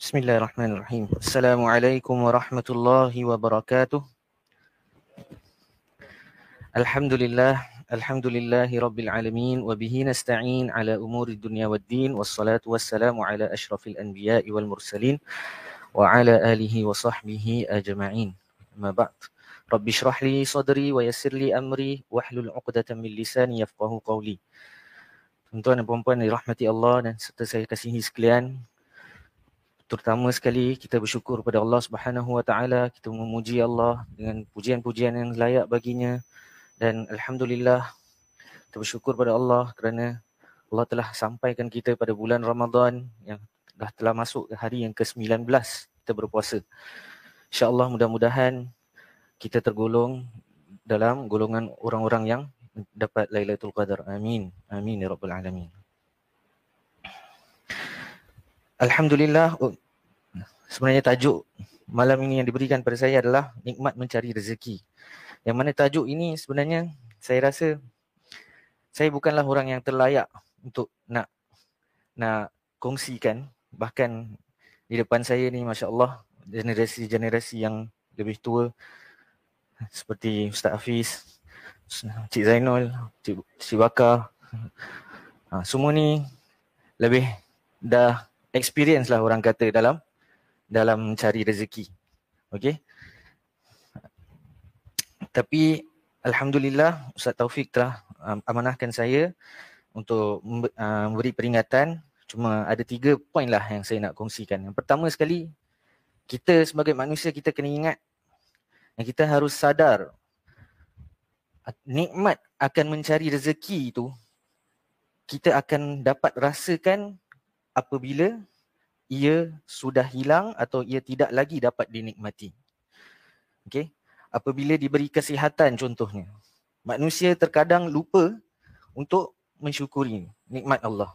بسم الله الرحمن الرحيم السلام عليكم ورحمة الله وبركاته الحمد لله الحمد لله رب العالمين وبه نستعين على أمور الدنيا والدين والصلاة والسلام على أشرف الأنبياء والمرسلين وعلى آله وصحبه أجمعين ما بعد رب اشرح لي صدري ويسر لي أمري واحلل عقدة من لساني يفقه قولي Tuan-tuan dan perempuan dirahmati Allah dan serta saya kasihi sekalian terutama sekali kita bersyukur kepada Allah Subhanahu Wa Taala kita memuji Allah dengan pujian-pujian yang layak baginya dan alhamdulillah kita bersyukur kepada Allah kerana Allah telah sampaikan kita pada bulan Ramadan yang dah telah masuk ke hari yang ke-19 kita berpuasa. Insya-Allah mudah-mudahan kita tergolong dalam golongan orang-orang yang dapat Lailatul Qadar. Amin. Amin ya rabbal alamin. Alhamdulillah, sebenarnya tajuk malam ini yang diberikan pada saya adalah nikmat mencari rezeki. Yang mana tajuk ini sebenarnya saya rasa saya bukanlah orang yang terlayak untuk nak nak kongsikan. Bahkan di depan saya ni Masya Allah generasi-generasi yang lebih tua seperti Ustaz Hafiz, Cik Zainul, Cik, Cik Bakar. Ha, semua ni lebih dah experience lah orang kata dalam dalam mencari rezeki. Okey. Tapi alhamdulillah Ustaz Taufik telah um, amanahkan saya untuk uh, memberi peringatan cuma ada tiga poin lah yang saya nak kongsikan. Yang pertama sekali kita sebagai manusia kita kena ingat yang kita harus sadar nikmat akan mencari rezeki itu kita akan dapat rasakan apabila ia sudah hilang atau ia tidak lagi dapat dinikmati. Okey. Apabila diberi kesihatan contohnya. Manusia terkadang lupa untuk mensyukuri nikmat Allah.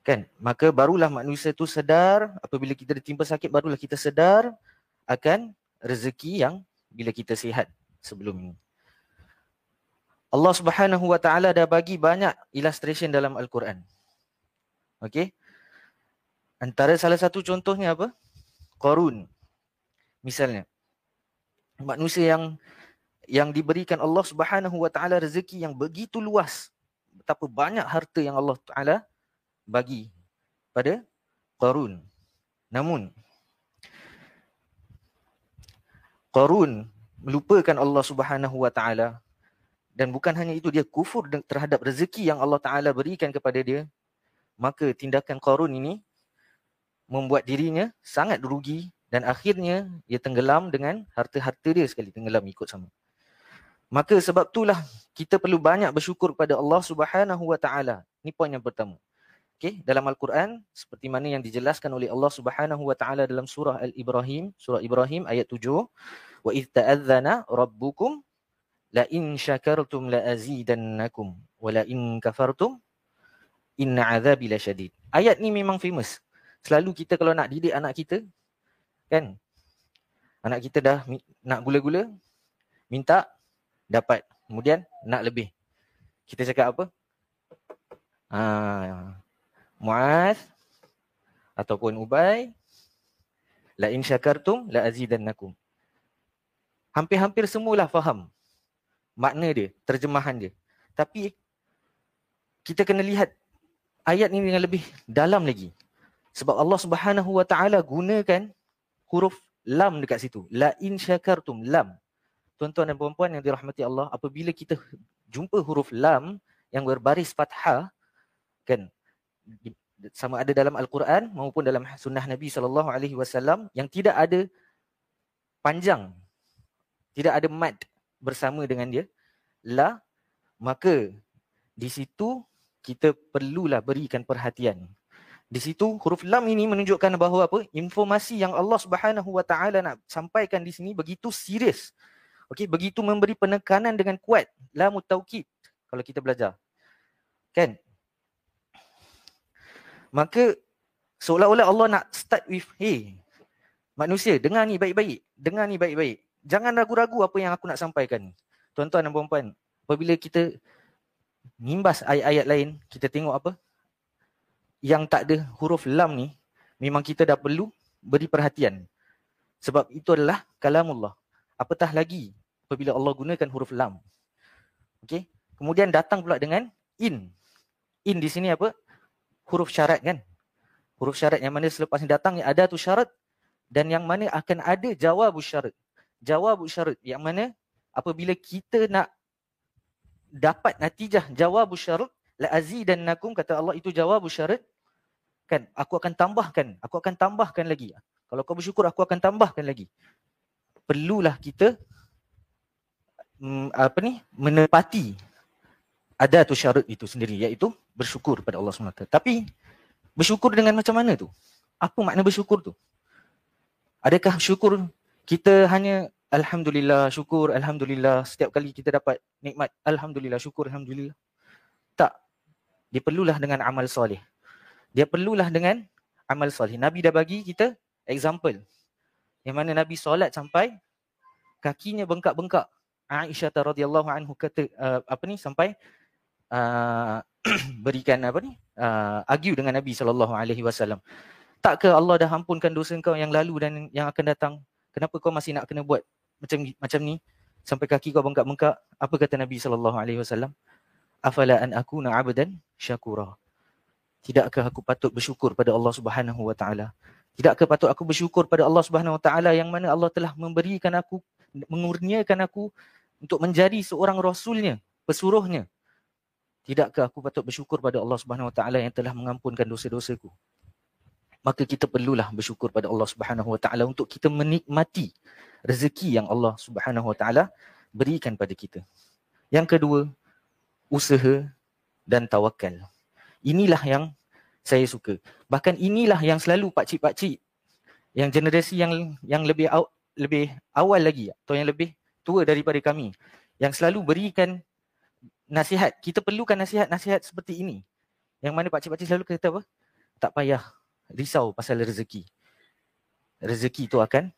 Kan? Maka barulah manusia tu sedar apabila kita ditimpa sakit barulah kita sedar akan rezeki yang bila kita sihat sebelum ini. Allah Subhanahu Wa Taala dah bagi banyak illustration dalam Al-Quran. Okey. Antara salah satu contohnya apa? Qarun. Misalnya. Manusia yang yang diberikan Allah Subhanahu Wa Taala rezeki yang begitu luas. Betapa banyak harta yang Allah Taala bagi pada Qarun. Namun Qarun melupakan Allah Subhanahu Wa Taala dan bukan hanya itu dia kufur terhadap rezeki yang Allah Taala berikan kepada dia maka tindakan Qarun ini membuat dirinya sangat rugi dan akhirnya dia tenggelam dengan harta-harta dia sekali tenggelam ikut sama. Maka sebab itulah kita perlu banyak bersyukur kepada Allah Subhanahu Wa Taala. Ini poin yang pertama. Okey, dalam Al-Quran seperti mana yang dijelaskan oleh Allah Subhanahu Wa Taala dalam surah Al-Ibrahim, surah Ibrahim ayat 7, wa idh ta'adzana rabbukum la in syakartum la azidannakum wa la in kafartum inna azabi lasyadid. Ayat ni memang famous selalu kita kalau nak didik anak kita kan? Anak kita dah nak gula-gula minta dapat. Kemudian nak lebih. Kita cakap apa? Ah muaz ataupun ubay la in syakartum la azidannakum. Hampir-hampir semualah faham makna dia terjemahan dia. Tapi kita kena lihat ayat ni dengan lebih dalam lagi sebab Allah Subhanahu Wa Taala gunakan huruf lam dekat situ. La in syakartum lam. Tuan-tuan dan puan-puan yang dirahmati Allah, apabila kita jumpa huruf lam yang berbaris fathah kan sama ada dalam al-Quran maupun dalam sunnah Nabi sallallahu alaihi wasallam yang tidak ada panjang tidak ada mad bersama dengan dia la maka di situ kita perlulah berikan perhatian di situ huruf lam ini menunjukkan bahawa apa? Informasi yang Allah Subhanahu Wa Taala nak sampaikan di sini begitu serius. Okey, begitu memberi penekanan dengan kuat. Lam taukid kalau kita belajar. Kan? Maka seolah-olah Allah nak start with hey manusia dengar ni baik-baik. Dengar ni baik-baik. Jangan ragu-ragu apa yang aku nak sampaikan. Tuan-tuan dan puan-puan, apabila kita nimbas ayat-ayat lain, kita tengok apa? Yang tak ada huruf lam ni memang kita dah perlu beri perhatian. Sebab itu adalah kalamullah. Apatah lagi apabila Allah gunakan huruf lam. Okey. Kemudian datang pula dengan in. In di sini apa? Huruf syarat kan? Huruf syarat yang mana selepas ini datang yang ada tu syarat dan yang mana akan ada jawab syarat. Jawab syarat yang mana apabila kita nak dapat natijah jawab syarat la azidannakum kata Allah itu jawab syarat kan aku akan tambahkan aku akan tambahkan lagi kalau kau bersyukur aku akan tambahkan lagi perlulah kita mm, apa ni menepati ada tu syarat itu sendiri iaitu bersyukur pada Allah SWT. Tapi bersyukur dengan macam mana tu? Apa makna bersyukur tu? Adakah syukur kita hanya Alhamdulillah, syukur, Alhamdulillah setiap kali kita dapat nikmat Alhamdulillah, syukur, Alhamdulillah. Tak. Dia perlulah dengan amal soleh dia perlulah dengan amal soleh. Nabi dah bagi kita example. Yang mana Nabi solat sampai kakinya bengkak-bengkak. Aisyah radhiyallahu anhu kata uh, apa ni sampai uh, berikan apa ni uh, argue dengan Nabi sallallahu alaihi wasallam. Takkah Allah dah ampunkan dosa kau yang lalu dan yang akan datang? Kenapa kau masih nak kena buat macam macam ni sampai kaki kau bengkak-bengkak? Apa kata Nabi sallallahu alaihi wasallam? Afala an akuna 'abdan syakura. Tidakkah aku patut bersyukur pada Allah Subhanahu Wa Taala? Tidakkah patut aku bersyukur pada Allah Subhanahu Wa Taala yang mana Allah telah memberikan aku, mengurniakan aku untuk menjadi seorang rasulnya, pesuruhnya. Tidakkah aku patut bersyukur pada Allah Subhanahu Wa Taala yang telah mengampunkan dosa-dosaku? Maka kita perlulah bersyukur pada Allah Subhanahu Wa Taala untuk kita menikmati rezeki yang Allah Subhanahu Wa Taala berikan pada kita. Yang kedua, usaha dan tawakal. Inilah yang saya suka. Bahkan inilah yang selalu pakcik-pakcik yang generasi yang yang lebih aw, lebih awal lagi atau yang lebih tua daripada kami yang selalu berikan nasihat. Kita perlukan nasihat-nasihat seperti ini. Yang mana pakcik-pakcik selalu kata apa? Tak payah risau pasal rezeki. Rezeki itu akan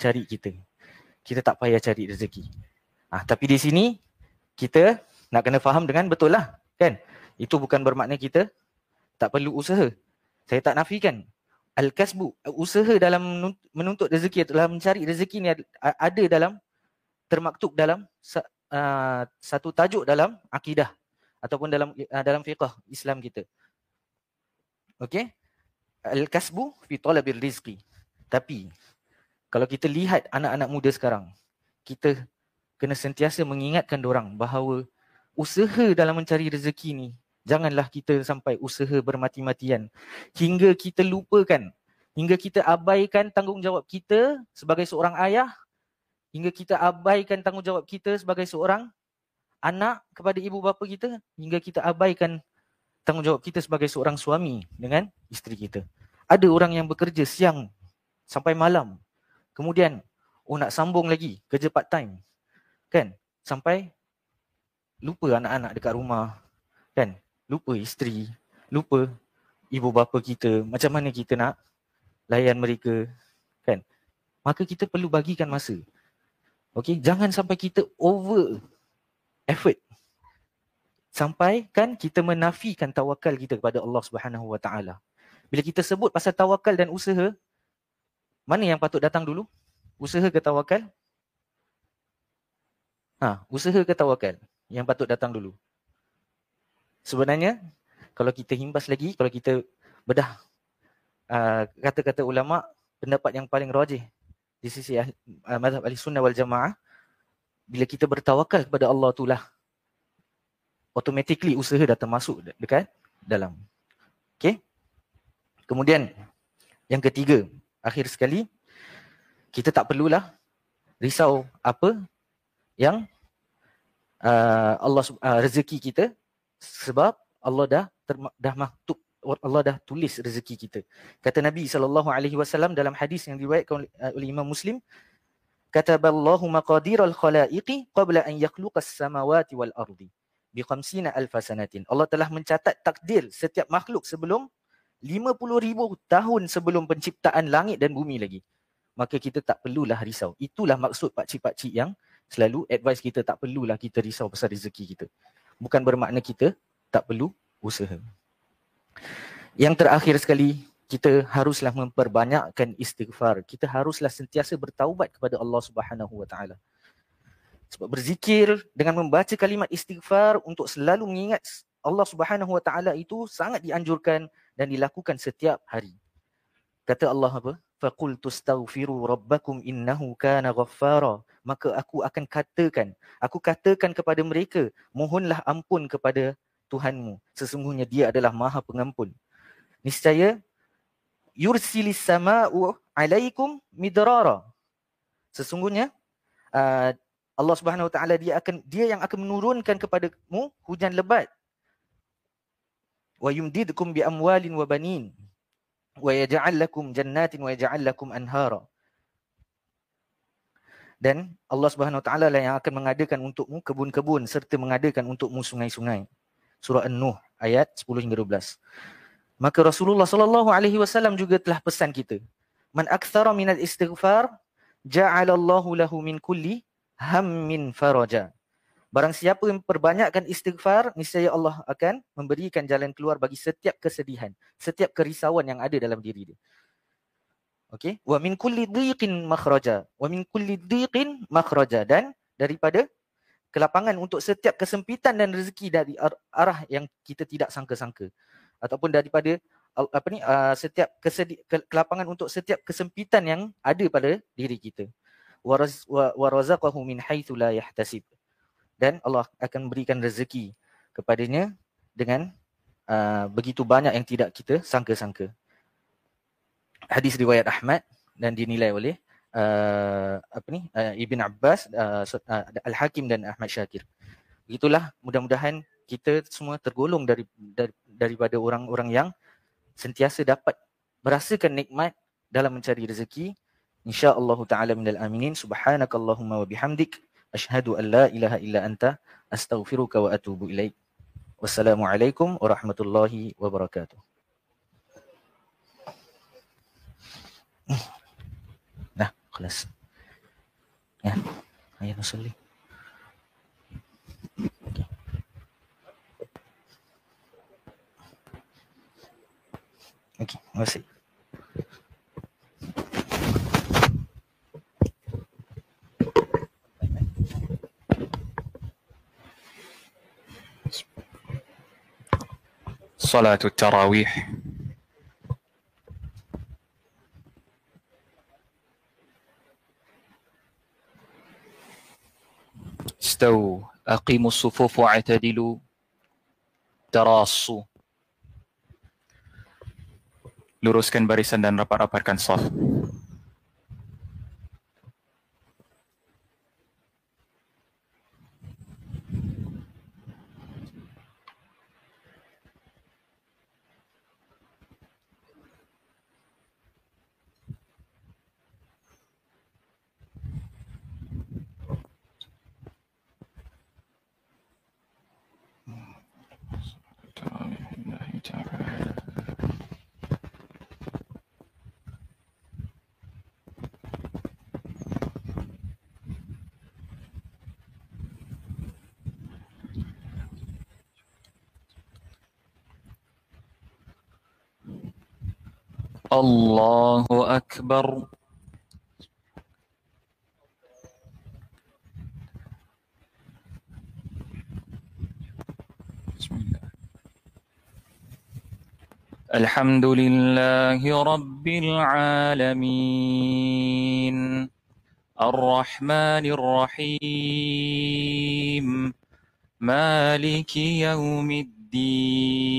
cari kita. Kita tak payah cari rezeki. Ah, tapi di sini kita nak kena faham dengan betul lah. Kan? Itu bukan bermakna kita tak perlu usaha. Saya tak nafikan. Al-kasbu, usaha dalam menuntut rezeki, dalam mencari rezeki ni ada dalam, termaktub dalam uh, satu tajuk dalam akidah ataupun dalam uh, dalam fiqah Islam kita. Okey? Al-kasbu fi talabil rizqi. Tapi kalau kita lihat anak-anak muda sekarang, kita kena sentiasa mengingatkan orang bahawa usaha dalam mencari rezeki ni Janganlah kita sampai usaha bermati-matian hingga kita lupakan, hingga kita abaikan tanggungjawab kita sebagai seorang ayah, hingga kita abaikan tanggungjawab kita sebagai seorang anak kepada ibu bapa kita, hingga kita abaikan tanggungjawab kita sebagai seorang suami dengan isteri kita. Ada orang yang bekerja siang sampai malam. Kemudian, oh nak sambung lagi kerja part time. Kan? Sampai lupa anak-anak dekat rumah. Kan? Lupa isteri, lupa ibu bapa kita, macam mana kita nak layan mereka, kan? Maka kita perlu bagikan masa. Okey, jangan sampai kita over effort. Sampai kan kita menafikan tawakal kita kepada Allah Subhanahu Wa Taala. Bila kita sebut pasal tawakal dan usaha, mana yang patut datang dulu? Usaha ke tawakal? Ha, usaha ke tawakal yang patut datang dulu? Sebenarnya kalau kita himbas lagi, kalau kita bedah uh, kata-kata ulama, pendapat yang paling rajih di sisi uh, mazhab ahli sunnah wal jamaah, bila kita bertawakal kepada Allah tu lah, automatically usaha dah termasuk dekat dalam. Okay. Kemudian yang ketiga, akhir sekali, kita tak perlulah risau apa yang uh, Allah uh, rezeki kita sebab Allah dah dah maktub Allah dah tulis rezeki kita. Kata Nabi sallallahu alaihi wasallam dalam hadis yang diriwayatkan oleh Imam Muslim, kataballahu maqadir al-khalaiqi qabla an yakhluqa as-samawati wal ardi bi 50 alf sanatin. Allah telah mencatat takdir setiap makhluk sebelum 50 ribu tahun sebelum penciptaan langit dan bumi lagi. Maka kita tak perlulah risau. Itulah maksud pak cik-pak cik yang selalu advice kita tak perlulah kita risau pasal rezeki kita bukan bermakna kita tak perlu usaha. Yang terakhir sekali, kita haruslah memperbanyakkan istighfar. Kita haruslah sentiasa bertaubat kepada Allah Subhanahu wa taala. Sebab berzikir dengan membaca kalimat istighfar untuk selalu mengingat Allah Subhanahu wa taala itu sangat dianjurkan dan dilakukan setiap hari. Kata Allah apa? Faqul tustaghfiru rabbakum innahu kana ghaffara. Maka aku akan katakan, aku katakan kepada mereka, mohonlah ampun kepada Tuhanmu. Sesungguhnya dia adalah Maha Pengampun. Niscaya yursilis sama'u alaikum midrara. Sesungguhnya uh, Allah Subhanahu Wa Taala dia akan dia yang akan menurunkan kepadamu hujan lebat. Wa yumdidkum bi amwalin wa banin. Wa yaj'al lakum jannatin wa yaj'al lakum anhara. Dan Allah Subhanahu Wa Taala lah yang akan mengadakan untukmu kebun-kebun serta mengadakan untukmu sungai-sungai. Surah An-Nuh ayat 10 hingga 12. Maka Rasulullah sallallahu alaihi wasallam juga telah pesan kita, man aktsara min al-istighfar ja'ala Allahu lahu min kulli hammin faraja. Barang siapa yang perbanyakkan istighfar, niscaya Allah akan memberikan jalan keluar bagi setiap kesedihan, setiap kerisauan yang ada dalam diri dia. Okey, wa min kulli dhiqin makhraja, wa min kulli dhiqin makhraja. Dan daripada kelapangan untuk setiap kesempitan dan rezeki dari arah yang kita tidak sangka-sangka. Ataupun daripada apa ni uh, setiap kesedi- kelapangan untuk setiap kesempitan yang ada pada diri kita. Warazaqahu min haitsu la yahtasib dan Allah akan berikan rezeki kepadanya dengan uh, begitu banyak yang tidak kita sangka-sangka. Hadis riwayat Ahmad dan dinilai oleh uh, apa ni uh, Ibn Abbas uh, uh, Al-Hakim dan Ahmad Syakir. Begitulah mudah-mudahan kita semua tergolong dari, dari daripada orang-orang yang sentiasa dapat merasakan nikmat dalam mencari rezeki. Insyaallah taala minal aminin. Subhanakallahumma wa bihamdik أشهد أن لا إله إلا أنت أستغفرك وأتوب إليك والسلام عليكم ورحمة الله وبركاته نعم خلاص Ya, ayo nusulih. Okay, see. صلاة التراويح استووا أقيموا الصفوف واعتدلوا تراصوا luruskan barisan dan rapat-rapatkan saf. الله أكبر. بسم الله. الحمد لله رب العالمين. الرحمن الرحيم. مالك يوم الدين.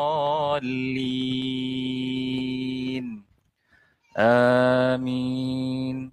آمين.